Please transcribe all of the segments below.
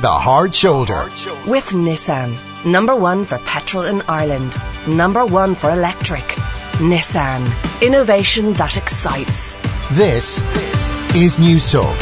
The Hard Shoulder. With Nissan. Number one for petrol in Ireland. Number one for electric. Nissan. Innovation that excites. This is Newstalk.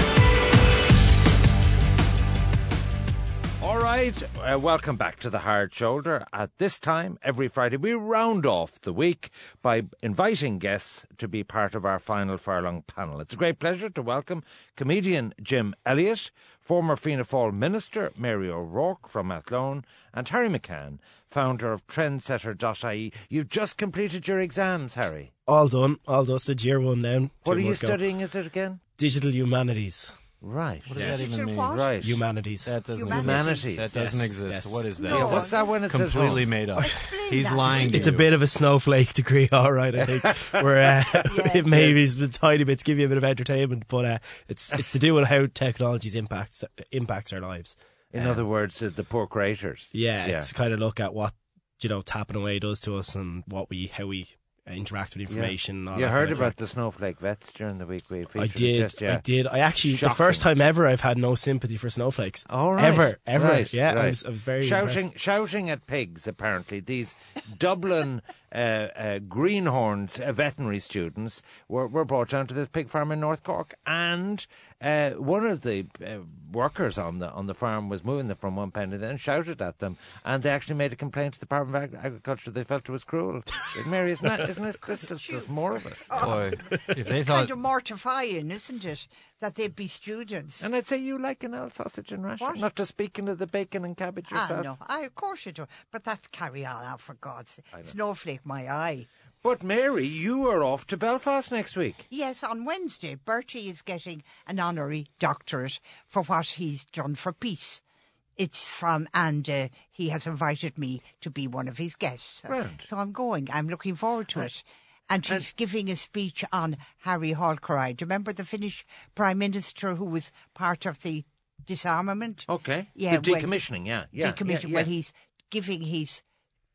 All right, uh, welcome back to the Hard Shoulder. At this time, every Friday, we round off the week by inviting guests to be part of our final furlong panel. It's a great pleasure to welcome comedian Jim Elliott, former Fianna Fáil minister Mary O'Rourke from Athlone, and Harry McCann, founder of Trendsetter.ie. You've just completed your exams, Harry. All done, all dusted, year one down. What are you more to go. studying? Is it again? Digital humanities. Right. What does that even mean? Right. Humanities. That doesn't Humanities. exist. That doesn't Yes, exist. yes. What is that? Yeah, what's that when it's completely home? made up? He's that. lying. it's to a bit of a snowflake degree, all right. I think where uh, it maybe is a tiny bit to give you a bit of entertainment, but uh, it's it's to do with how technologies impacts impacts our lives. In other words, the poor creators. Yeah, it's kind of look at what you know tapping away does to us and what we how we uh, interact with information. all You heard about the snowflake vets during the week we featured. I did. Just, yeah. I did. I actually the first time ever I've had no sympathy for snowflakes. All right. Ever, ever. Right, yeah, I was I was very shouting, impressed. shouting at pigs. Apparently, these Dublin uh, uh, greenhorns uh, veterinary students were, were brought down to this pig farm in North Cork, and uh, one of the uh, workers on the on the farm was moving them from one pen and then shouted at them, and they actually made a complaint to the Department of Agriculture. They felt it was cruel. Mary, isn't that isn't this, this is just more of it? Boy, if they It's thought kind of mortifying, isn't it, that they'd be students? And I'd say you like an old sausage and rasher, What? not just speaking of the bacon and cabbage yourself. Ah, no, I, of course you do. But that's carry on out for God's sake. Snowflake my eye. But Mary, you are off to Belfast next week. Yes, on Wednesday, Bertie is getting an honorary doctorate for what he's done for peace. It's from, and uh, he has invited me to be one of his guests. Grand. So I'm going. I'm looking forward to it. And he's giving a speech on Harri Holkeri. Do you remember the Finnish Prime Minister who was part of the disarmament? Okay. Yeah, The decommissioning, yeah. yeah decommission. yeah, yeah. Well, he's giving his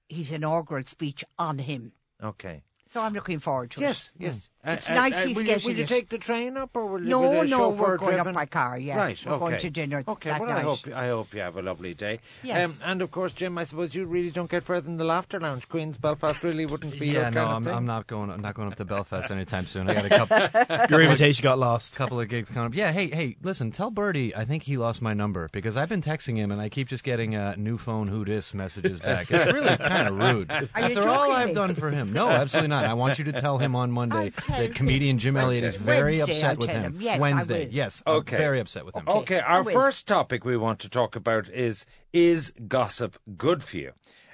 his inaugural speech on him. Okay. So I'm looking forward to it. Yes, it. yes. It's Uh, nice uh, he's will getting you, will you take the train up, or will you? No, will a no, we're going chauffeur-driven- up by car, yeah. Right, We're going to dinner Okay, that well, I hope I hope you have a lovely day. Yes. Um, and of course, Jim, I suppose you really don't get further than the Laughter Lounge. Queens, Belfast really wouldn't be yeah, kind no, of I'm, thing. I'm not going. I'm not going up to Belfast anytime soon. I got a couple, Your invitation got lost. A couple of gigs coming up. Yeah, hey, hey, listen, tell Bertie I think he lost my number because I've been texting him and I keep just getting uh, new phone who dis messages back. It's really kind of rude. you After all I've done for him, no, absolutely not. I want you to tell him on Monday I'll tell that comedian Jim Elliott is very Wednesday, upset I'll with tell him. him. Yes, I Wednesday, will. yes, I'm Okay. very upset with him. Okay, our will. first topic we want to talk about is is gossip good for you?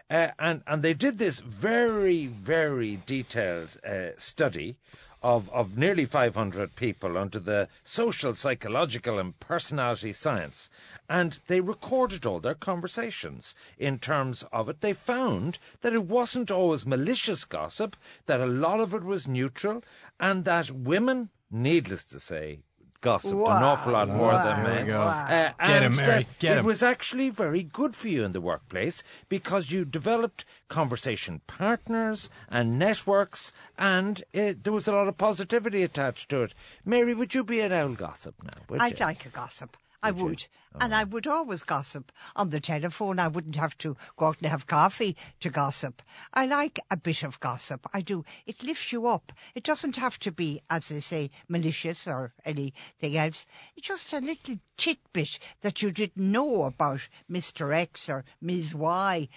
Uh, and and they did this very very detailed uh, study of of nearly 500 people under the social psychological and personality science. And they recorded all their conversations in terms of it. They found that it wasn't always malicious gossip that a lot of it was neutral and that women needless to say gossiped an awful lot more than wow, men wow. uh, Get him, and Mary, get it was actually very good for you in the workplace because you developed conversation partners and networks, and it, there was a lot of positivity attached to it. Mary, would you be an owl gossip now? I'd you? like a gossip. I would. Oh. And I oh. would always gossip on the telephone. I wouldn't have to go out and have coffee to gossip. I like a bit of gossip. I do. It lifts you up. It doesn't have to be, as they say, malicious or anything else. It's just a little tidbit that you didn't know about Mr. X or Ms. Y.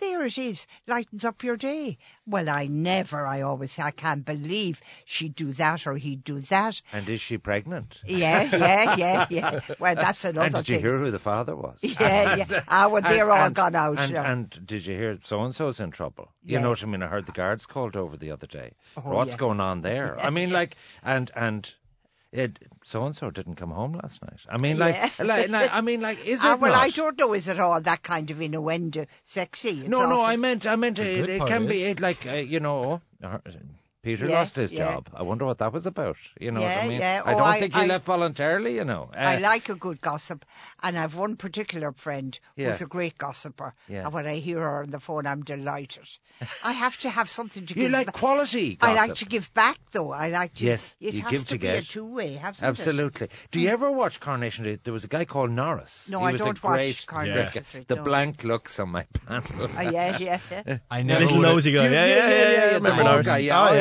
There it is, lightens up your day. Well, I never, I always say, I can't believe she'd do that or he'd do that. And is she pregnant? Yeah, yeah, yeah, yeah. Well, that's another thing. And did you thing. hear who the father was? Yeah, yeah. Ah, well, they're And- all and- gone out. And, and did you hear so and so's in trouble? You Yeah. know what I mean? I heard the guards called over the other day. Oh, What's yeah. going on there? I mean, like, and and it so and so didn't come home last night. I mean, like, Yeah. like, like, I mean, like, is it Ah, well, not? I don't know. Is it all that kind of innuendo, sexy? It's No, no, I meant, I meant, it, it part can be it, like, uh, you know, uh, Peter Yeah, lost his yeah. job. I wonder what that was about. You know what I mean? yeah. I Oh, don't I- think he I- left voluntarily. You know. I Uh, like a good gossip, and I've one particular friend who's a great gossiper. Yeah. And when I hear her on the phone, I'm delighted. I have to have something to You give. You like ba- quality I like to give back, though. I like to. Yes, it you has give to to be a get. two-way, hasn't it? Absolutely. Do you ever watch Coronation Street? There was a guy called Norris. No, he I was don't watch great, Coronation great- Street, The no. blank looks on my panel. Uh, yeah, yeah, yeah. I The never little would've- nosy guy. Yeah, yeah, yeah, yeah. I remember Norris.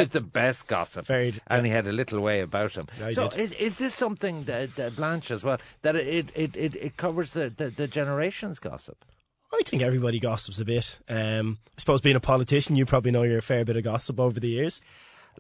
Yeah, yeah. the best gossip. Very- and he had a little way about him. Yeah, so, is, is this something that, that Blanche as well that it it, it, it covers the, the, the generations gossip? I think everybody gossips a bit. Um, I suppose being a politician, you probably know you're a fair bit of gossip over the years.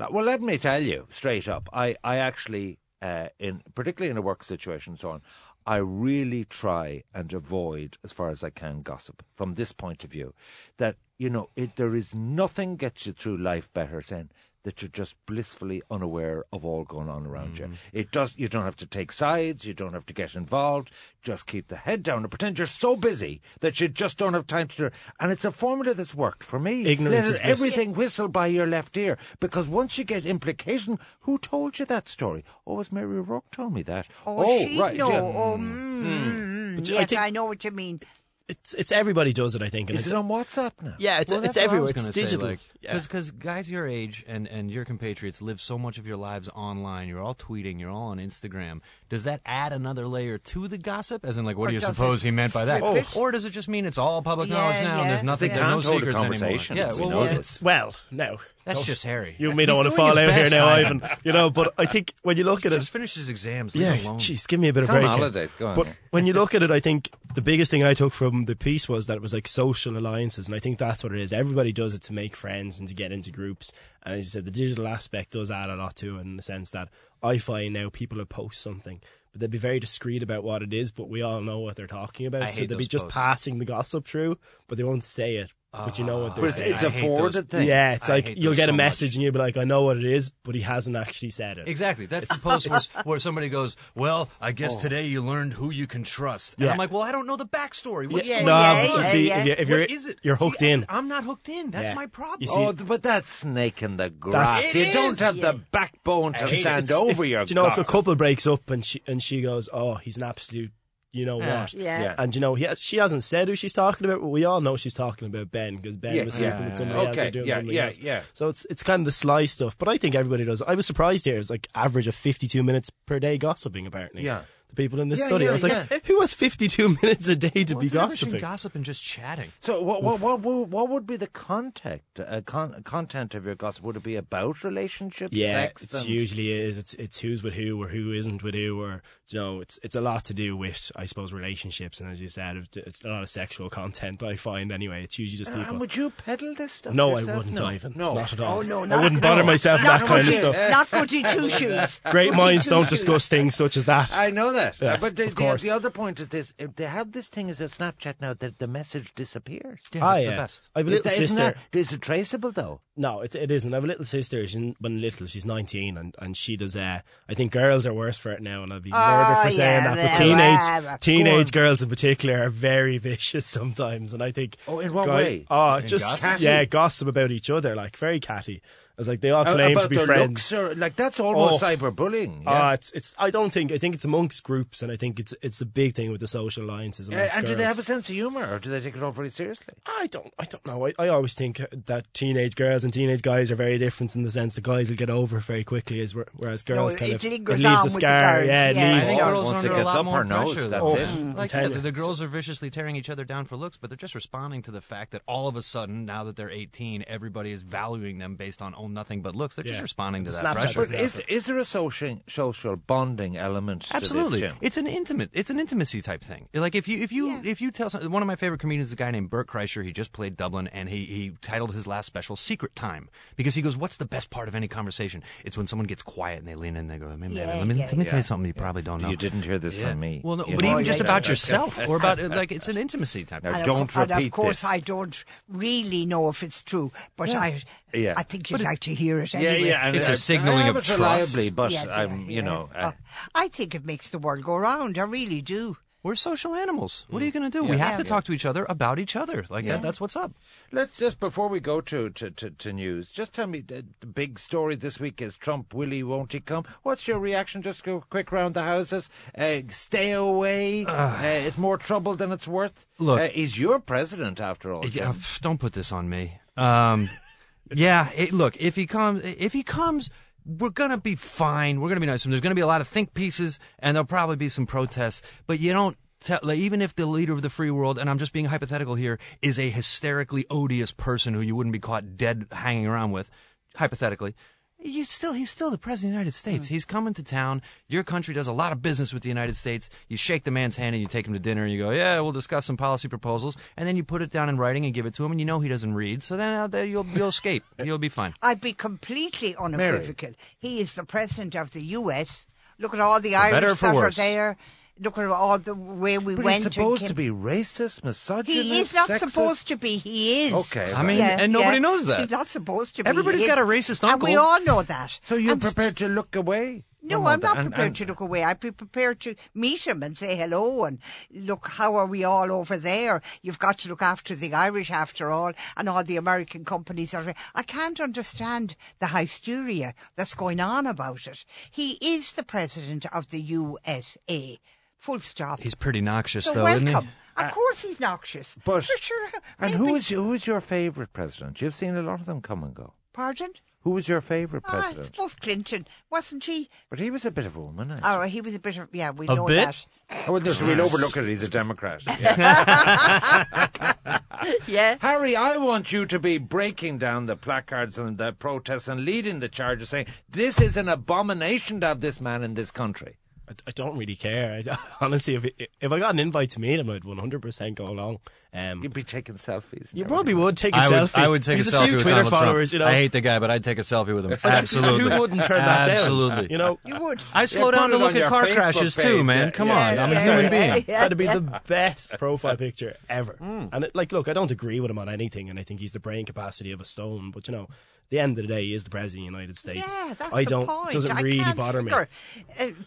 Well, let me tell you straight up. I I actually, uh, in particularly in a work situation and so on, I really try and avoid as far as I can gossip from this point of view. That you know, it, there is nothing gets you through life better than that you're just blissfully unaware of all going on around you. It does. You don't have to take sides. You don't have to get involved. Just keep the head down and pretend you're so busy that you just don't have time to do it. And it's a formula that's worked for me. Ignorance Let is bliss. everything whistle by your left ear because once you get implication, who told you that story? Oh, it was Mary O'Rourke told me that. Oh, she right. no. yeah. Oh, mm, mm, But I yes, think- I know what you mean. It's it's everybody does it. I think. And Is it's, it on WhatsApp now? yeah, it's Well, it's that's what I everywhere. It's gonna say, digital. Like, yeah. because guys your age and, and your compatriots live so much of your lives online. You're all tweeting. You're all on Instagram. Does that add another layer to the gossip? As in, like, what Or do you suppose he meant by that? flip it? Oh. Or does it just mean it's all public Yeah, knowledge now? and there's nothing. They There's no can't secrets anymore. conversation. Yeah, We well, know. It's well, no. that's just Harry. You and me don't want to doing fall his out here now, Ivan. Ivan. You know, but I think when you look at Just it, just finished his exams. Leave yeah, jeez, give me a bit of It's on break. here. holidays, go on, But when you look at it, I think the biggest thing I took from the piece was that it was like social alliances, and I think that's what it is. Everybody does it to make friends and to get into groups. And as you said, the digital aspect does add a lot to it in the sense that I find now people will post something. But they'll be very discreet about what it is, but we all know what they're talking about. I so they'll be just posts. passing the gossip through, but they won't say it. But you know what they're But it's, saying. it's I a hate forwarded those- thing. yeah, it's I like hate you'll those get a so message much. and you'll be like, I know what it is, but he hasn't actually said it. Exactly. That's the post where, where somebody goes, "Well, I guess oh. today you learned who you can trust." And Yeah. I'm like, "Well, I don't know the backstory. What's Yeah, going no, on? yeah, but you yeah, see, yeah. if, you, if you're, is it? you're See, hooked I- in. I'm not hooked in. That's Yeah. my problem. You see- Oh, but that's snake in the grass. That's- you It don't is, have yeah. the backbone to It's- stand it's- over if- your. Do you know if a gossip. couple breaks up and she and she goes, "Oh, he's an absolute," you know Yeah. what? Yeah. Yeah. And you know, he has, she hasn't said who she's talking about, but we all know she's talking about Ben because Ben Yeah, was sleeping yeah, with somebody yeah. else or doing yeah, something yeah, else. yeah. So it's it's kind of the sly stuff, but I think everybody does. I was surprised here. It's like average of fifty-two minutes per day gossiping. Apparently, Yeah. The people in this Yeah, study, yeah, I was like, who has fifty-two minutes a day to What's be the gossiping? gossip and just chatting? So, what, what, what, would- what would be the content, uh, con- content of your gossip? Would it be about relationships, Yeah, sex? it's and- usually is. It's it's who's with who or who isn't with who, or you know, it's it's a lot to do with I suppose relationships, and as you said, it's a lot of sexual content. I find anyway. It's usually just people. And would you peddle this stuff? no, I wouldn't, no. Ivan. No, not at all. Oh, no, I wouldn't bother no. myself with Not that kind of stuff. Not goody two shoes. Great minds don't discuss things such as that. I know that. Yes, Uh, but the, of the, course. the other point is this: if they have this thing as a Snapchat now that the message disappears. Yeah, Ah, that's yeah. the best. I have a Is little that- isn't sister. that- is it traceable though? No, it, it isn't. I have a little sister. She's when little, she's nineteen, and, and she does. Uh, I think girls are worse for it now, and I'll be murdered for saying yeah, that. But teenage well, teenage on. girls in particular are very vicious sometimes, and I think. Oh, in what guy- way? Oh, just gossip? yeah, gossip about each other, like very catty. It's like they all claim about to be their friends. looks, or like that's almost Oh. cyberbullying. Ah, Yeah. it's it's. I don't think. I think it's amongst groups, and I think it's it's a big thing with the social alliances Uh, amongst and do girls. they have a sense of humour, or do they take it all very seriously? I don't. I don't know. I, I always think that teenage girls and teenage guys are very different in the sense that guys will get over it very quickly, as whereas girls No, kind it of lingers it leaves a with the scar. girls, yeah, it yeah. I leaves. think Oh, girls once are it under a gets lot up more her nose, pressure. that's it. I'm Like telling the, you. the girls are viciously tearing each other down for looks, but they're just responding to the fact that all of a sudden, now that they're 18, everybody is valuing them based on oh nothing but looks. They're just responding to The that Snapchat pressure. But is, is there a social social bonding element? Absolutely, to this, Jim? it's an intimate, it's an intimacy type thing. Like if you if you if you tell some, one of my favorite comedians is a guy named Bert Kreischer. He just played Dublin, and he he titled his last special "Secret Time" because he goes, "What's the best part of any conversation? It's when someone gets quiet and they lean in, and they go, "Maybe, Yeah, let me yeah, let me tell you something you probably don't know." You didn't hear this Yeah. from me. Well, no, but know. even Oh, just yeah, about yeah. yourself, or about like it's an intimacy type. Now, thing. Don't of, and repeat of course. I don't really know if it's true, but I, Yeah. I think you'd like to hear it yeah, anyway. yeah, and It's a a signaling of reliably, trust. but Yes, I'm, yeah, you yeah. know, uh, Oh, I think it makes the world go round. I really do. We're social animals. What are you going to do? We have to talk to each other about each other. Like that, that's what's up. Let's just before we go to, to, to, to news, just tell me the, the big story this week is Trump. Will he? Won't he come? What's your reaction? Just go quick round the houses. Uh, stay away. Uh, it's more trouble than it's worth. Look- uh, he's your president after all. Yeah, don't put this on me. Um, yeah, it, look, if he comes, if he comes, we're gonna be fine. We're gonna be nice. And there's gonna be a lot of think pieces, and there'll probably be some protests. But you don't. Tell, like, even if the leader of the free world, and I'm just being hypothetical here, is a hysterically odious person who you wouldn't be caught dead hanging around with, hypothetically, you still he's still the president of the United States. Hmm. He's coming to town. Your country does a lot of business with the United States. You shake the man's hand and you take him to dinner and you go, "Yeah, we'll discuss some policy proposals." And then you put it down in writing and give it to him and you know he doesn't read. So then out there you'll you'll escape. You'll be fine. I'd be completely unequivocal. He is the president of the U.S. Look at all the Irish better or for that are there. Look at all the way we But went. he's supposed to be racist, misogynist. He is not sexist. supposed to be. He is. Okay, I mean, and nobody knows that. He's not supposed to be. Everybody's got a is. racist And we all know that. So you're And prepared to look away? No, I'm all that? not And- prepared and- to look away. I'd be prepared to meet him and say hello and look, how are we all over there? You've got to look after the Irish after all and all the American companies. Are, I can't understand the hysteria that's going on about it. He is the president of the USA. Full stop. He's pretty noxious so though, welcome. isn't he? Of course he's noxious. But sure, and maybe- who is who is your favourite president? You've seen a lot of them come and go. Pardon? Who was your favourite Ah, I president? suppose Clinton. Wasn't he? But he was a bit of a woman. eh? Oh, he was a bit of, yeah, we A know bit? that. Oh, well, no, so we'll overlook it. He's a Democrat. Yeah. Yeah. Harry, I want you to be breaking down the placards and the protests and leading the charges, saying this is an abomination to have this man in this country. I, I don't really care. I, honestly, if if I got an invite to meet him, I'd 100% go along. Um, You'd be taking selfies. you probably would take a I would, selfie. I would take He's a selfie few with Twitter Donald followers, Trump. you know. I hate the guy, but I'd take a selfie with him. Absolutely. Who wouldn't turn that down? Absolutely. You know, You would. I slow Yeah, down to look at car Facebook crashes page. too, man. Yeah, Come yeah, on, yeah, I'm a human yeah. being. Yeah. That'd be the best profile picture ever. Hmm. And it, like, look, I don't agree with him on anything, and I think he's the brain capacity of a stone. But you know, at the end of the day, he is the president of the United States. Yeah, that's I the don't. point. It doesn't I really can't bother me. Uh,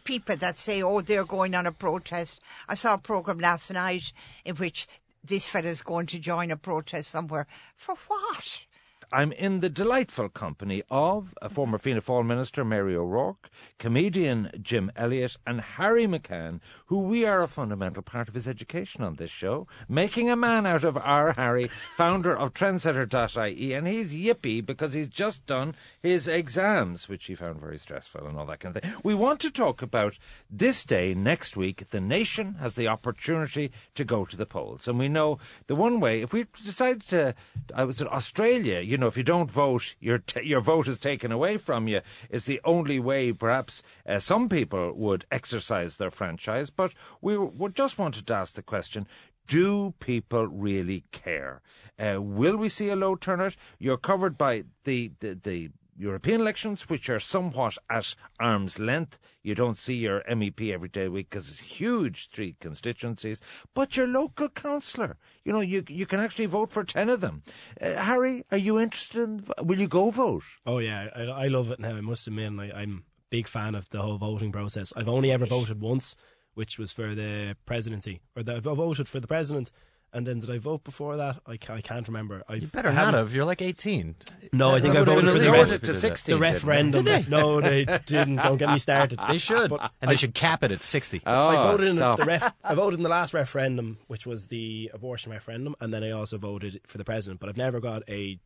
people that say, "Oh, they're going on a protest." I saw a program last night in which this fella's going to join a protest somewhere. For what? I'm in the delightful company of a former mm-hmm. Fianna Fáil minister, Mary O'Rourke, comedian Jim Elliott, and Harry McCann, who we are a fundamental part of his education on this show, making a man out of our Harry, founder of Trendsetter.ie, and he's yippy because he's just done his exams, which he found very stressful and all that kind of thing. We want to talk about this day next week. The nation has the opportunity to go to the polls, and we know the one way. If we decided to, I was in Australia. You know, if you don't vote, your t- your vote is taken away from you. Is the only way, perhaps, uh, some people would exercise their franchise. But we, we just wanted to ask the question: Do people really care? Uh, will we see a low turnout? You're covered by the the. the European elections, which are somewhat at arm's length. You don't see your MEP every day week because it's huge three constituencies. But your local councillor, you know, you you can actually vote for ten of them. Uh, Harry, are you interested in? Will you go vote? Oh yeah, I, I love it now. I must admit, I, I'm a big fan of the whole voting process. I've only ever voted once, which was for the presidency, or the, I voted for the president. And then did I vote before that? I, ca- I can't remember. I You better not have. You're like 18. No, I think I That voted for the, ref- to 16. the didn't they? referendum. No, they didn't. Don't get me started. They should. But and they should cap it at 60. Oh, I voted in stop. the ref- I voted in the last referendum, which was the abortion referendum, and then I also voted for the president. But I've never got a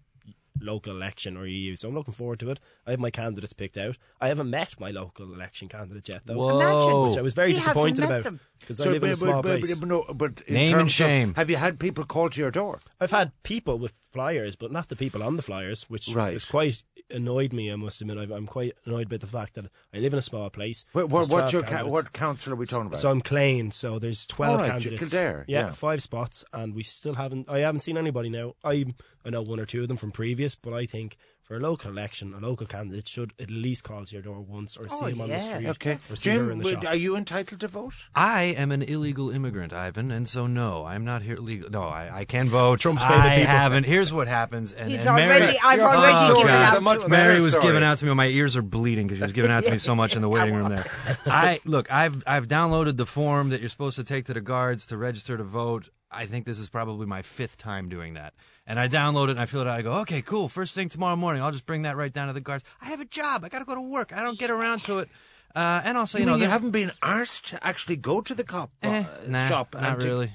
local election or EU, so I'm looking forward to it. I have my candidates picked out. I haven't met my local election candidate yet, though, Whoa. which I was very He disappointed about them. because I live in a small but- place. but- no, but in Name and terms of- shame. have you had people call to your door? I've had people with flyers, but not the people on the flyers, which Right. is quite annoyed me. I must admit, I've, I'm quite annoyed by the fact that I live in a small place. What, what, what's your ca- what council are we talking about? So I'm Clane, so there's 12 All right, candidates. Kildare, yeah, yeah. five spots, and we still haven't, I haven't seen anybody now. I, I know one or two of them from previous, but I think for a local election, a local candidate should at least call to your door once or Oh, see him on the street Okay. or see her in the would- shop. are you entitled to vote? I am an illegal immigrant, Ivan, and so no, I'm not here legal. No, I, I can vote. Trump's favourite I people. haven't. Here's what happens. And, He's and already- Mary, I've Your already story given is out a much to him. Mary was story. giving out to me. My ears are bleeding because she was giving out to me so much in the waiting room there. I look. I've I've downloaded the form that you're supposed to take to the guards to register to vote. I think this is probably my fifth time doing that. And I download it and I fill it out. I go, okay, cool. First thing tomorrow morning, I'll just bring that right down to the guards. I have a job. I got to go to work. I don't get around to it. Uh, and also, you, You, know, you haven't been asked to actually go to the cop uh, eh, nah, shop? not and to-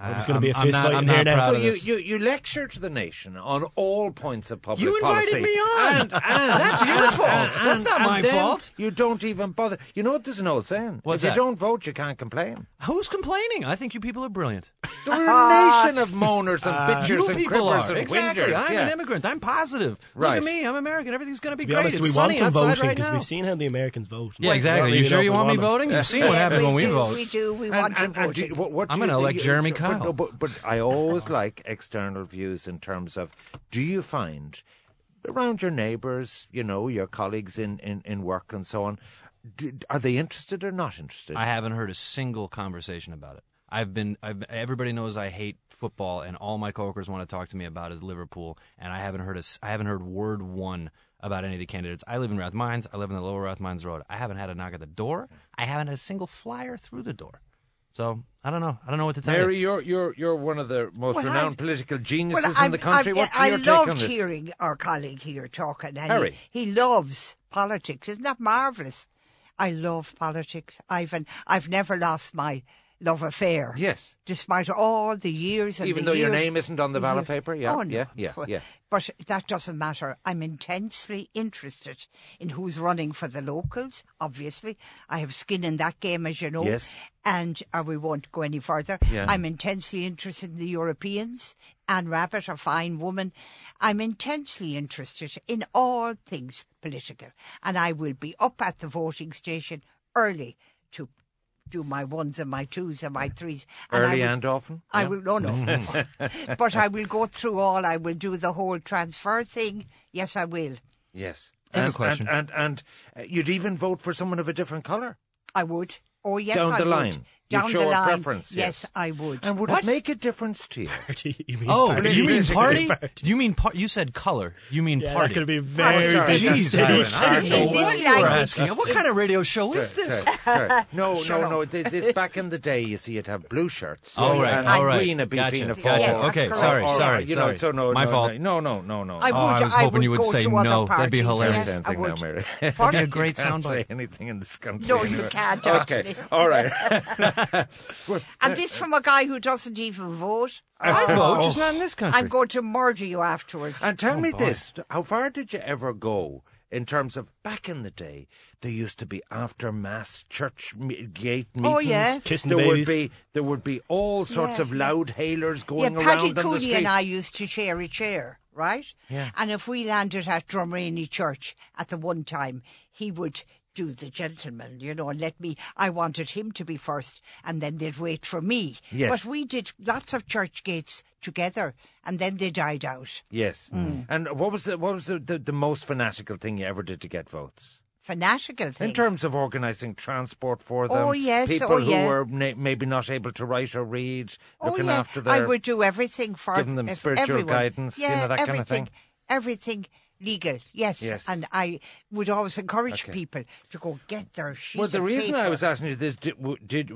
really. there's gonna be a I'm fist fight in here now. So you, this. you, you lecture to the nation on all points of public policy. You invited policy. me on. And, and, That's your fault. and- That's not and my then fault. You don't even bother. You know what there's an old saying? What's if that? you don't vote, you can't complain. Who's complaining? I think you people are brilliant. We're a nation of moaners and uh, bitchers you and people cribbers are. and exactly. whingers. I'm yeah. an immigrant. I'm positive. Look at me. I'm American. Everything's going to be be great. honest, it's we sunny want them outside voting right because now. we've seen how the Americans vote. Yeah, exactly. You sure you want me voting? You've seen what happens we when we do, vote. We do. We want and- you and do voting. you- what- what I'm gonna think- elect Jeremy but, no, But, but I always like external views in terms of do you find around your neighbours, you know, your colleagues in, in, in work and so on, do, are they interested or not interested? I haven't heard a single conversation about it. I've been. I've, everybody knows I hate football, and all my coworkers want to talk to me about is Liverpool, and I haven't heard a. I haven't heard word one about any of the candidates. I live in Rathmines. I live in the Lower Rathmines Road. I haven't had a knock at the door. I haven't had a single flyer through the door. So I don't know. I don't know what to tell Mary, you. you're you're you're one of the most Well, renowned I- political geniuses in the country. I'm- What's I your take loved on this? hearing our colleague here talking. And Harry. He, he loves politics. Isn't that marvellous? I love politics. I've I've never lost my love affair. Yes. Despite all the years and Even the though your name isn't on the ballot paper? Yeah, Oh, no. yeah, yeah, yeah. But that doesn't matter. I'm intensely interested in who's running for the locals, obviously. I have skin in that game, as you know. Yes. And uh, we won't go any further. Yeah. I'm intensely interested in the Europeans. Anne Rabbitte, a fine woman. I'm intensely interested in all things political. And I will be up at the voting station early to do my ones and my twos and my threes. And I Early will- and often. I Yeah. will no no, but I will go through all. I will do the whole transfer thing. Yes, I will. Yes. I a And, question. And and, and uh, you'd even vote for someone of a different colour I would. Oh yes, down I the would. line. You'd Down show the a line. preference. Yes, I would. And would it make a difference to you? Party. He means Oh, party. you mean party? Party. You mean par- You said color. You mean Yeah, party? that could be Oh, very sorry, big that's- mistake. Aaron, I know what you were asking. What kind of radio show is this? Sorry, sorry. No, no, no. This, this back in the day, you see, you'd have blue shirts. Oh, right, And all right. green a Gotcha, beefy in a gotcha. fall. Yeah, okay, correct. sorry, Or- sorry, you sorry. know, so no, My no, fault. No, no, no, no. I would. Oh, I was hoping you would say no. That'd be parties, hilarious. yes, Same I thing now, would. Mary. What? Be a great can't soundbite. say anything in this country. No, you can't, Okay, actually. all right. And this from a guy who doesn't even vote. I Oh. vote, just not in this country. I'm going to murder you afterwards. And tell oh, me boy. this: How far did you ever go in terms of back in the day? There used to be after mass church me- gate meetings. Oh, yeah. Kissing the there would be there would be all sorts Yeah, of yeah. loud hailers yeah, going Paddy around on the Cooney street. and I used to share a chair, right? Yeah. And if we landed at Drumraney Church at the one time, he would do the gentleman, you know, and let me. I wanted him to be first, and then they'd wait for me. Yes. But we did lots of church gates together, and then they died out. Yes. Mm. And what was the what was the, the, the most fanatical thing you ever did to get votes? Fanatical thing. In terms of organising transport for them, Oh, yes, people oh, who yeah. were na- maybe not able to write or read, Oh, looking yeah. after I would do everything for giving them spiritual everyone. guidance, you yeah, know, that kind of everything, thing. Everything legal, yes. Yes. And I would always encourage Okay. people to go get their sheet Well, the of reason I was asking you this did, did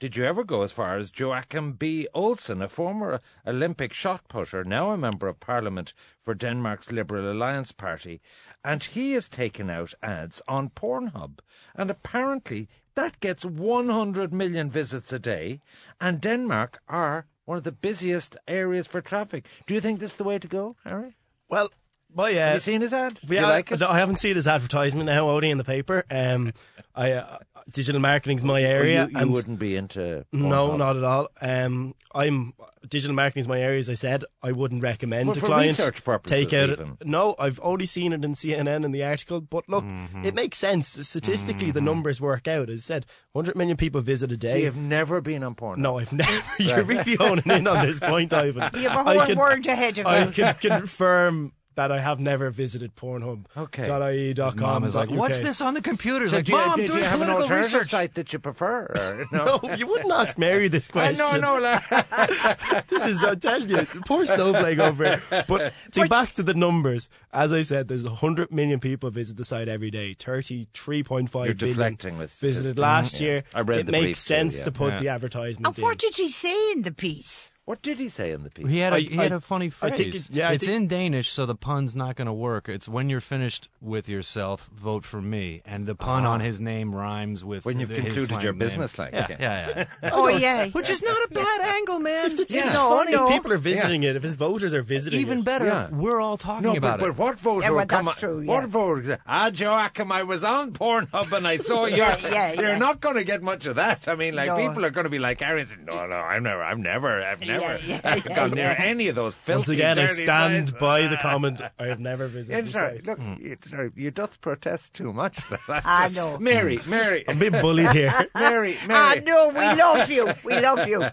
did you ever go as far as Joachim B. Olsen, a former Olympic shot putter, now a member of Parliament for Denmark's Liberal Alliance Party, and he has taken out ads on Pornhub, and apparently that gets 100 million visits a day, and Denmark are one of the busiest areas for traffic. Do you think this is the way to go, Harry? Well, my yeah. Have you seen his ad? Do Yeah, you like it? I haven't seen his advertisement now, only in the paper. Um, I uh, digital marketing's my area. you, you and wouldn't be into no, Pornhub? not at all. Um, I'm digital marketing's my area. As I said, I wouldn't recommend Well, to for clients research purposes take out. even. No, I've only seen it in CNN in the article. But look, Mm-hmm. it makes sense statistically. The numbers work out. As I said, 100 million people visit a So day. you've never been on porn. no, I've never. You're really honing in on this point, Ivan. You have a I whole can- word ahead of you. I can confirm that I have never visited Pornhub. Okay. .ie.com. Mom is like, "What's this on the computer?" He's So like, do you, "Mom, do, do doing you have an political alternative research." site that you prefer? Or, No, you wouldn't ask Mary this question. I question. know, no, this is, I tell you, poor snowflake over here. But to get back to the numbers, as I said, there's 100 million people visit the site every day. 33.5 You're billion with visited statistics. last Yeah. year. I read it the makes brief too, sense yeah. to put Yeah. the advertisement And in. what did she say in the piece? What did he say in the piece? He had a, I- he had I- a funny I phrase. think it- yeah, I it's think- in Danish, so the pun's not going to work. It's when you're finished with yourself, vote for me, and the pun on his name rhymes with When you've the- concluded slang your name. business, like, yeah, okay. yeah, yeah. Oh, yeah. Which is not a bad angle, man. If it's Yeah. No, funny, no. if people are visiting it, if his voters are visiting Even it. better, Yeah. we're all talking No, about but, it. but what voter Yeah, well, would come that's on- true, What yeah. voter Ah, Joachim, I was on Pornhub and I saw you. Yeah, yeah, You're yeah. not going to get much of that. I mean, like, people are going to be like Aaron saying, no, no, I've never, I've never, I've never Yeah, yeah, yeah, gone near yeah. any of those filthy, Once again, I stand sites." by the comment. I have never visited the sorry, site. look, hmm. you, sorry, you doth protest too much. I know. Mary, hmm. Mary, I'm being bullied here. Mary, Mary, I know we love you. We love you.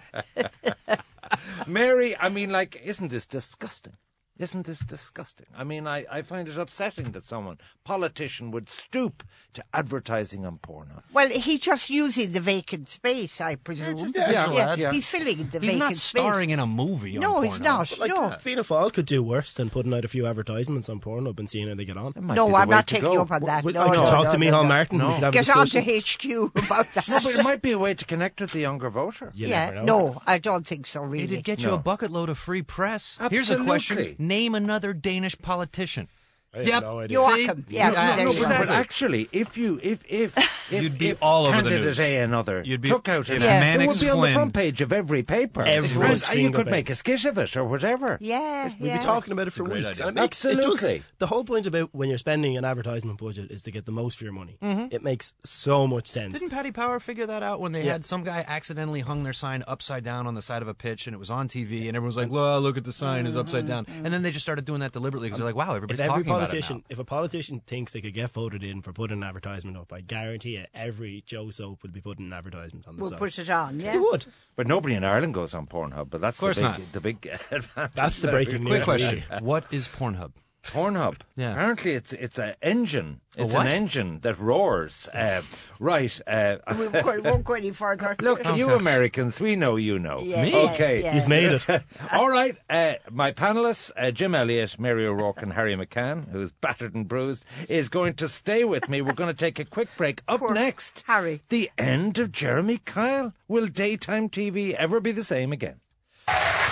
Mary. I mean, like, isn't this disgusting? Isn't this disgusting? I mean, I, I find it upsetting that someone, politician, would stoop to advertising on porno. Well, he's just using the vacant space, I presume. just a visual ad, yeah. He's filling the He's vacant not space. starring in a movie. on No, he's Pornhub. not. Like, no. Fianna Fáil could do worse than putting out a few advertisements on Pornhub and seeing how they get on. Might be No, the I'm way not to taking go. you up on that. Well, no, I could no, talk no, to no, Michal no. Martin. We could have a Get on to discussion. HQ about that. No, but it might be a way to connect with the younger voter. You yeah, never know. no, I don't think so, really. It'd get you No. a bucket load of free press. Here's a Absolutely. question: Name another Danish politician. I have Yep. no idea. Joachim. See? Yeah, Yeah, there No, you but, go. actually, if you if if, if You'd be if all over the candidate news. A another You'd be took out in an a Yeah. it would be on the front page of every paper. Every And you could paper. make a skit of it or whatever. Yeah, We've yeah. been talking about it for weeks. idea. And it makes, it does- Absolutely. the whole point about when you're spending an advertisement budget is to get the most for your money. Mm-hmm. It makes so much sense. Didn't Paddy Power figure that out when they Yeah. had some guy accidentally hung their sign upside down on the side of a pitch and it was on TV and everyone was like, "Well, look at the sign is upside down," and then they just started doing that deliberately because they're like, "Wow, if everybody's every talking politician, if a politician thinks they could get voted in for putting an advertisement up, I guarantee you, every Joe Soap would be putting an advertisement on the We'll side. put it on, yeah. They would. But nobody in Ireland goes on Pornhub. But that's course the big, not. the big advantage. That's the breaking news. Quick question: really. What is Pornhub? Pornhub. Yeah. Apparently, it's it's an engine. It's what? an engine that roars. Uh, right. Uh, We won't go- won't go any further. look, you Americans, we know you know. Yeah, Me? Okay. yeah. He's made it. All right, uh, my panelists, uh, Jim Elliott, Mary O'Rourke, and Harry McCann, who's battered and bruised, is going to stay with me. We're going to take a quick break. Up Poor next, Harry. the end of Jeremy Kyle. Will daytime TV ever be the same again?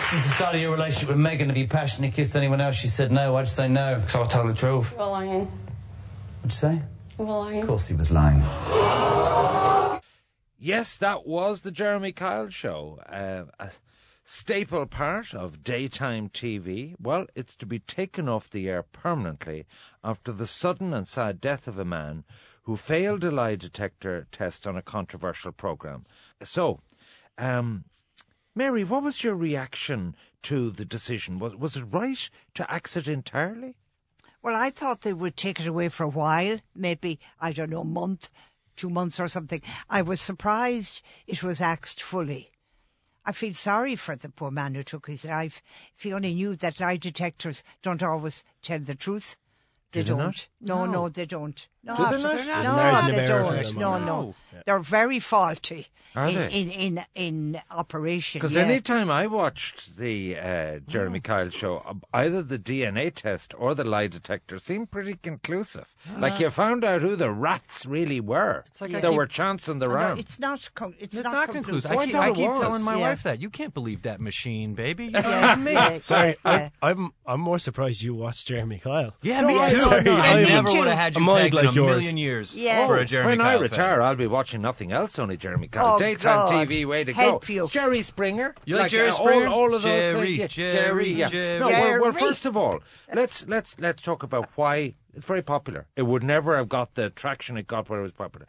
Since the start of your relationship with Megan, have you passionately kissed anyone else? She said no. I'd say no. So I told the truth. You were lying. What'd you say? You were lying. Of course he was lying. Yes, that was the Jeremy Kyle show. Uh, a staple part of daytime TV. Well, it's to be taken off the air permanently after the sudden and sad death of a man who failed a lie detector test on a controversial program. So, um, Mary, what was your reaction to the decision? Was was it right to axe it entirely? Well, I thought they would take it away for a while, maybe, I don't know, a month, two months or something. I was surprised it was axed fully. I feel sorry for the poor man who took his life. If he only knew that lie detectors don't always tell the truth. They Do they don't. not? No, no, they don't. No, Do they not? no, There's a margin of they don't. them No, on that. no. They're very faulty Are in, they? in in in operation. Because yeah. any time I watched the uh, Jeremy Kyle show, uh, either the DNA test or the lie detector seemed pretty conclusive. Like you found out who the rats really were. It's like I there keep- were chancing the No, round. it's not. Con- it's, It's not, not conclusive. Oh, I I keep, thought I keep telling my Yeah. wife that you can't believe that machine, baby. You know Yeah, what I mean? yeah, Sorry, yeah, I, I'm I'm more surprised you watched Jeremy Kyle. Yeah, No, me I- too. Sorry, I I- never would have had you A mind like a yours. million years Yeah. for a Jeremy when Kyle I fan. retire, I'll be watching nothing else, only Jeremy Kyle. Oh, Daytime God. TV, way to Help go. you. Jerry Springer. You like uh, Jerry all- Springer? All, of those. Jerry, things. yeah, Jerry, yeah. Jerry. No, well, well, first of all, let's let's let's talk about why it's very popular. It would never have got the traction it got when it was popular.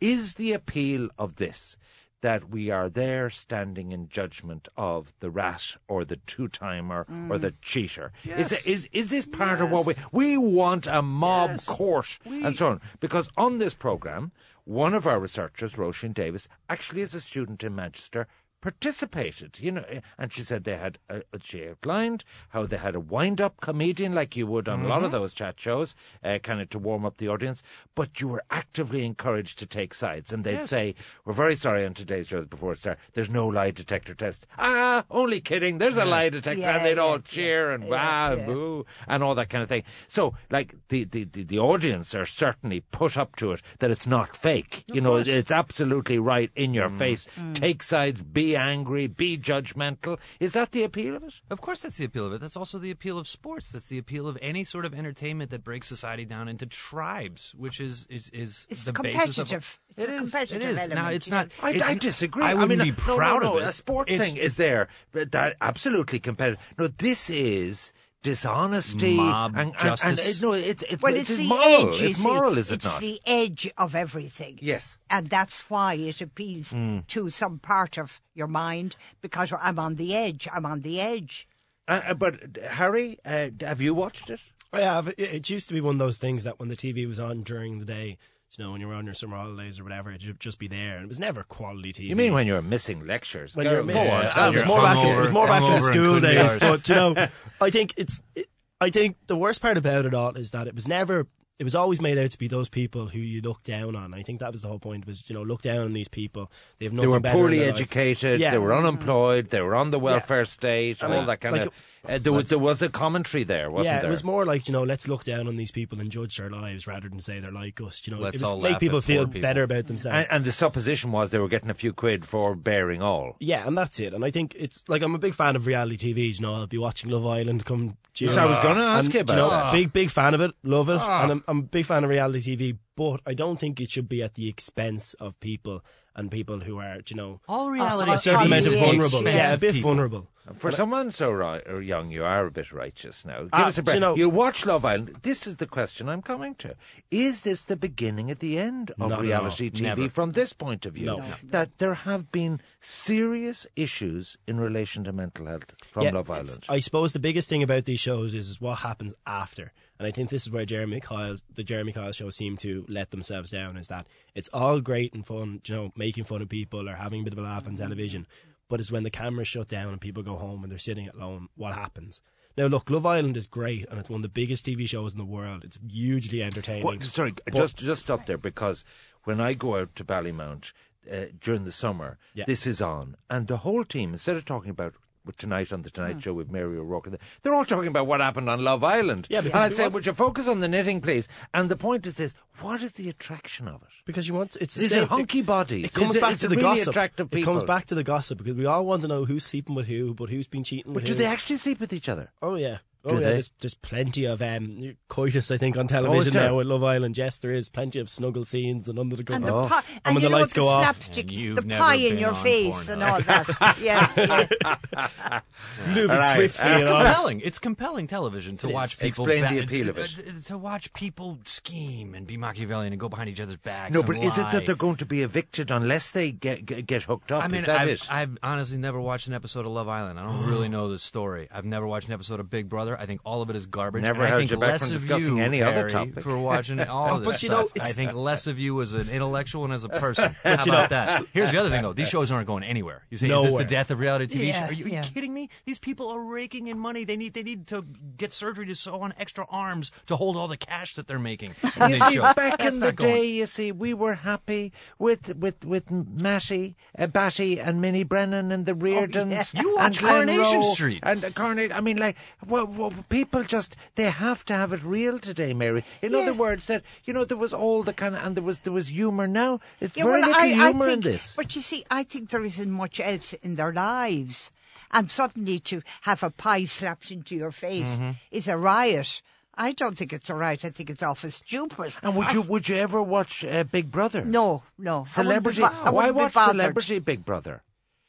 Is the appeal of this that we are there standing in judgment of the rat or the two timer or the mm. cheater? Is, it, is is this part of what we we want a mob court and so on? Because on this program, one of our researchers, Roisin Davis, actually is a student in Manchester participated. You know, and she said they had a, she outlined how they had a wind-up comedian like you would on a lot of Mm-hmm. those chat shows, uh, kind of to warm up the audience. But you were actively encouraged to take sides, and they'd say, "We're very sorry on today's show before it started. There's no lie detector test. Ah, only kidding. There's a lie detector." Yeah, and they'd yeah, all yeah, cheer and yeah, ah, yeah. boo, and all that kind of thing. So, like the, the, the, the audience are certainly put up to it that it's not fake. you know, it's absolutely right in your Mm. face. Take sides, be angry, be judgmental. Is that the appeal of it? Of course, that's the appeal of it. That's also the appeal of sports. That's the appeal of any sort of entertainment that breaks society down into tribes, which is is, is It's the basis of competitive. It's It competitive It is. element, now, it's not. I, it's- I disagree. I wouldn't mean, be no, proud no, no, of it. A sport It's- thing is there, that absolutely competitive. No, this is dishonesty Mob and, and- justice. And, it- no, it's it's, Well, it's, it's, the moral. edge. it's moral, is it it's not? the edge of everything. Yes. And that's why it appeals Hmm. to some part of your mind because I'm on the edge. I'm on the edge. Uh, uh, but Harry, uh, have you watched it? I have. It, it used to be one of those things that when the TV was on during the day, you know, when you were on your summer holidays or whatever, it'd just be there, and it was never quality TV. You mean when you were missing lectures? when you're go missing. on, it. it was more back. In, it was more back in the school days. But you know, I think it's. It, I think the worst part about it all is that it was never. It was always made out to be those people who you look down on. I think that was the whole point. Was you know look down on these people. They have They nothing were poorly educated. Yeah. They were unemployed. They were on the welfare state. And all I- that kind like, of. Uh, there, was, there was a commentary there, wasn't yeah, there? it was more like you know, let's look down on these people and judge their lives rather than say they're like us. You know, Let's it was make people feel people. better about themselves. and, and the supposition was they were getting a few quid for bearing all. yeah, and that's it. And I think it's like I'm a big fan of reality TV. You know, I'll be watching Love Island come June. So I was gonna ask And, you about know, that. Big, big fan of it. Love it. And I'm, I'm a big fan of reality TV. But I don't think it should be at the expense of people and people who are, you know, All reality so a certain amount of the vulnerable. Yeah, yeah. a bit people. vulnerable. For someone so ri- or young, you are a bit righteous now. Give Ah, us a break. you know- you watch Love Island. This is the question I'm coming to. Is this the beginning at the end of Not at all. reality TV Never. from this point of view? No. No. That there have been serious issues in relation to mental health from Yeah, Love Island. I suppose the biggest thing about these shows is, is what happens after. And I think this is where Jeremy Kyle, the Jeremy Kyle show, seem to let themselves down. Is that it's all great and fun, you know, making fun of people or having a bit of a laugh on television, but it's when the cameras shut down and people go home and they're sitting alone. What happens? Now, look, Love Island is great and it's one of the biggest TV shows in the world. It's hugely entertaining. Well, sorry, But- just just stop there because when I go out to Ballymount uh, during the summer, Yeah. this is on, and the whole team instead of talking about. With Tonight on the Hmm. Tonight Show with Mary O'Rourke, they're all talking about what happened on Love Island. Yeah, and I'd say, want- would you focus on the knitting, please? And the point is this: what is the attraction of it? Because you want it's the Is it hunky bodies? It comes it- back to the really gossip. attractive It comes back to the gossip because we all want to know who's sleeping with who, but who's been cheating But do they actually sleep with each other? Oh yeah. Do Oh yeah, they? there's, there's plenty of um, coitus, I think, on Oh, television there? now with Love Island. Yes, there is plenty of snuggle scenes and under the And covers. the pie, and and when the lights go off, slapstick, And you've the pie in your face and all that. yeah, yeah. moving All right. swiftly. That's you know. compelling. It's compelling television to It watch is. people. Explain the ba- appeal of it. uh, To watch people scheme and be Machiavellian and go behind each other's backs. No, and but is it that they're going to be evicted unless they get get, get hooked up? I mean, is that I've, it? I've honestly never watched an episode of Love Island. I don't really know the story. I've never watched an episode of Big Brother. I think all of it is garbage. Never and I think you back less from of discussing you, any other topic. for watching all of But this you know, stuff. I think less of you as an intellectual and as a person. But How you about know- that? Here's the other thing, though. These shows aren't going anywhere. You say, is this the death of reality TV? Yeah, show? Are you, are you kidding me? These people are raking in money. They need they need to get surgery to sew on extra arms to hold all the cash that they're making. in You these see, shows. back That's in the going. day, you see, we were happy with with with Matty, uh, Batty, and Minnie Brennan and the Riordans. Oh, You watch Glen Coronation Rowe Street. and uh, Coronation. I mean, like, well, well, people just they have to have it real today, Mary. In Yeah. other words, that you know there was all the kind of and there was there was humour. Now it's Yeah, very well, little I, I humour in this. But you see, I think there isn't much else in their lives. And suddenly to have a pie slapped into your face Mm-hmm. is a riot. I don't think it's all right. I think it's awful stupid. And would I- you would you ever watch uh, Big Brother? No, no. I wouldn't Celebrity. I Why wouldn't be watch. Celebrity Big Brother?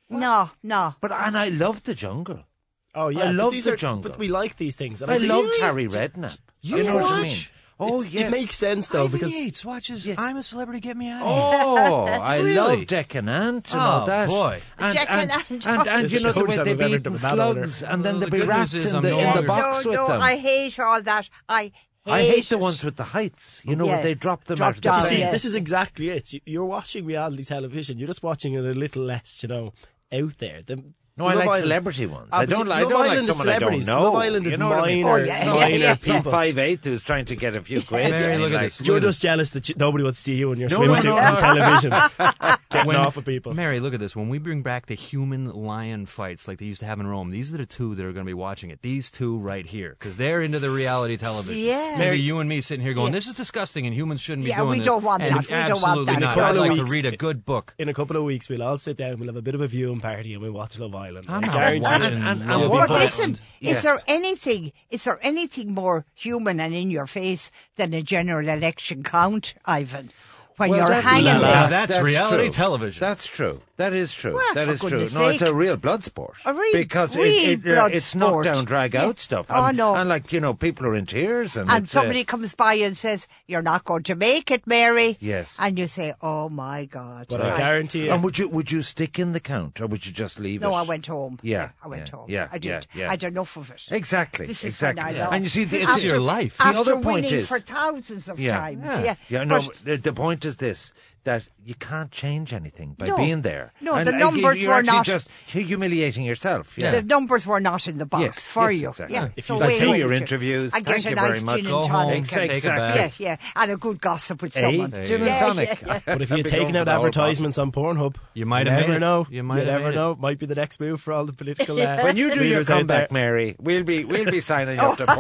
No, no. But and I loved the jungle. Oh yeah, I love these the are, jungle. But we like these things. And I think- loved Harry Redknapp. You know what I mean? watch? Oh It's- yes, it makes sense though Ivy because Yates watches I'm a Celebrity, Get Me Out of Here. Oh, I Really? love Dec and Ant and all Oh, that. boy. And, Dec and, and and, and, you know the way they I've be eating done that owner. slugs, and then oh, Well, there'd the be rats news is in the no in the longer- box no, with no, them. I hate all that. I hate I hate the ones with the heights. You know, Yeah. where they drop them Drop out of the down, You see, yeah. this is exactly it. You- You're watching reality television. You're just watching it a little less, you know, out there. The, No, I like Island- celebrity ones. Ah, I don't, I Love don't like is someone I don't celebrities. know. Love Island you is know what I mean? minor, Oh, yeah, yeah, minor yeah. Some people. five eight who's trying to get a few quid. Mary, and look at like, this. You're just jealous that you, nobody wants to see you in your No, no, swimsuit no, on no. television, getting When- off with people. Mary, look at this. When we bring back the human lion fights like they used to have in Rome, these are the two that are going to be watching it. These two right here, because they're into the reality television. Yeah. Mary, you and me sitting here going, Yeah. "This is disgusting, and humans shouldn't be Yeah, doing we this." don't want And that. We don't want that. absolutely that. not. In a I'd like to read a good book. In a couple of weeks, we'll all sit down. We'll have a bit of a viewing party, and we watch Love Island. I'm I not guarantee watching you. and- and Love what- listen, Yes. is there anything? Is there anything more human and in your face than a general election count, Ivan? When Well, you're that's- hanging Now there, that's reality true. television. That's true. That is true. Well, that for is true. goodness No, it's a real blood sport. A real- because real it, uh, blood it's sport. knockdown, drag out Yeah. stuff. Oh, and, no. and like you know, people are in tears, and, and it's, uh, somebody comes by and says, "You're not going to make it, Mary." Yes. and you say, "Oh my God!" But Right. I guarantee you, And would you would you stick in the count, or would you just leave it? No, I went home. Yeah, I went yeah, home. yeah, I did. yeah, yeah. I had enough of it. Exactly, This is exactly. when I Yeah. And you see, the- This is your life. The After other point is- for thousands of times. yeah, Yeah, yeah. No, But- but the, the point is this: that you can't change anything by No. being there. No, And, the numbers you're were actually not- just humiliating yourself. Yeah. The numbers were not in the box Yes, for yes, you. exactly. Yeah, If so you Like way do your interviews. and Thank get a you nice very much. gin Go and home, tonic. take a Exactly. bath. Yeah, yeah, and a good gossip with Eh? someone. Gin and Yeah, tonic. yeah, yeah. but if you're Be going taken for out advertisements on Pornhub, You might you have never know. You might have never know. Might be the next move for all the political. Uh, When you do your comeback. Mary, we'll be we'll be signing you up to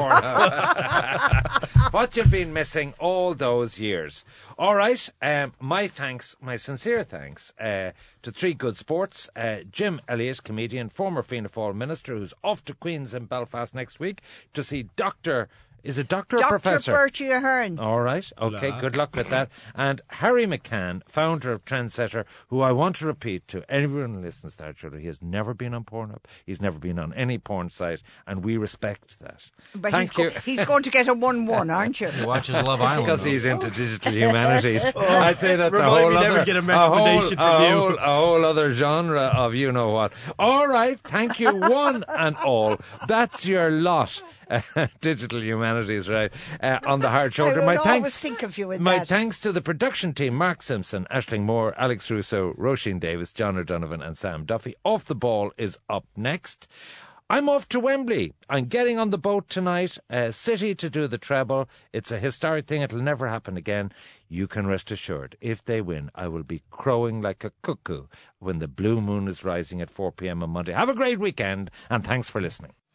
Pornhub. what you've been missing all those years. All right. Um, my thanks, my sincere thanks uh, to three good sports. Uh, Jim Elliott, comedian, former Fianna Fáil minister, who's off to Queens in Belfast next week to see Doctor. Is it doctor or professor? Dr. professor? Bertie Ahern. All right. Okay. Good luck with that. And Harry McCann, founder of Trendsetter, who I want to repeat to everyone who listens to our children, he has never been on Pornhub. He's never been on any porn site, and we respect that. But Thank he's, you. Go- he's going to get a 1 1, aren't you? He watches Love Island. because he's into digital humanities. Oh. I'd say that's a whole other, to get a whole, a whole, a whole other genre of you know what. All right, thank you one and all. That's your lot. digital humanities, right? Uh, on the hard shoulder. my thanks. think of you in my that. thanks to the production team: Mark Simpson, Ashling Moore, Alex Russo, Roisin Davis, John O'Donovan, and Sam Duffy. Off the ball is up next. I'm off to Wembley. I'm getting on the boat tonight. Uh, City to do the treble. It's a historic thing. It'll never happen again. You can rest assured. If they win, I will be crowing like a cuckoo when the blue moon is rising at 4 p.m. on Monday. Have a great weekend, and thanks for listening.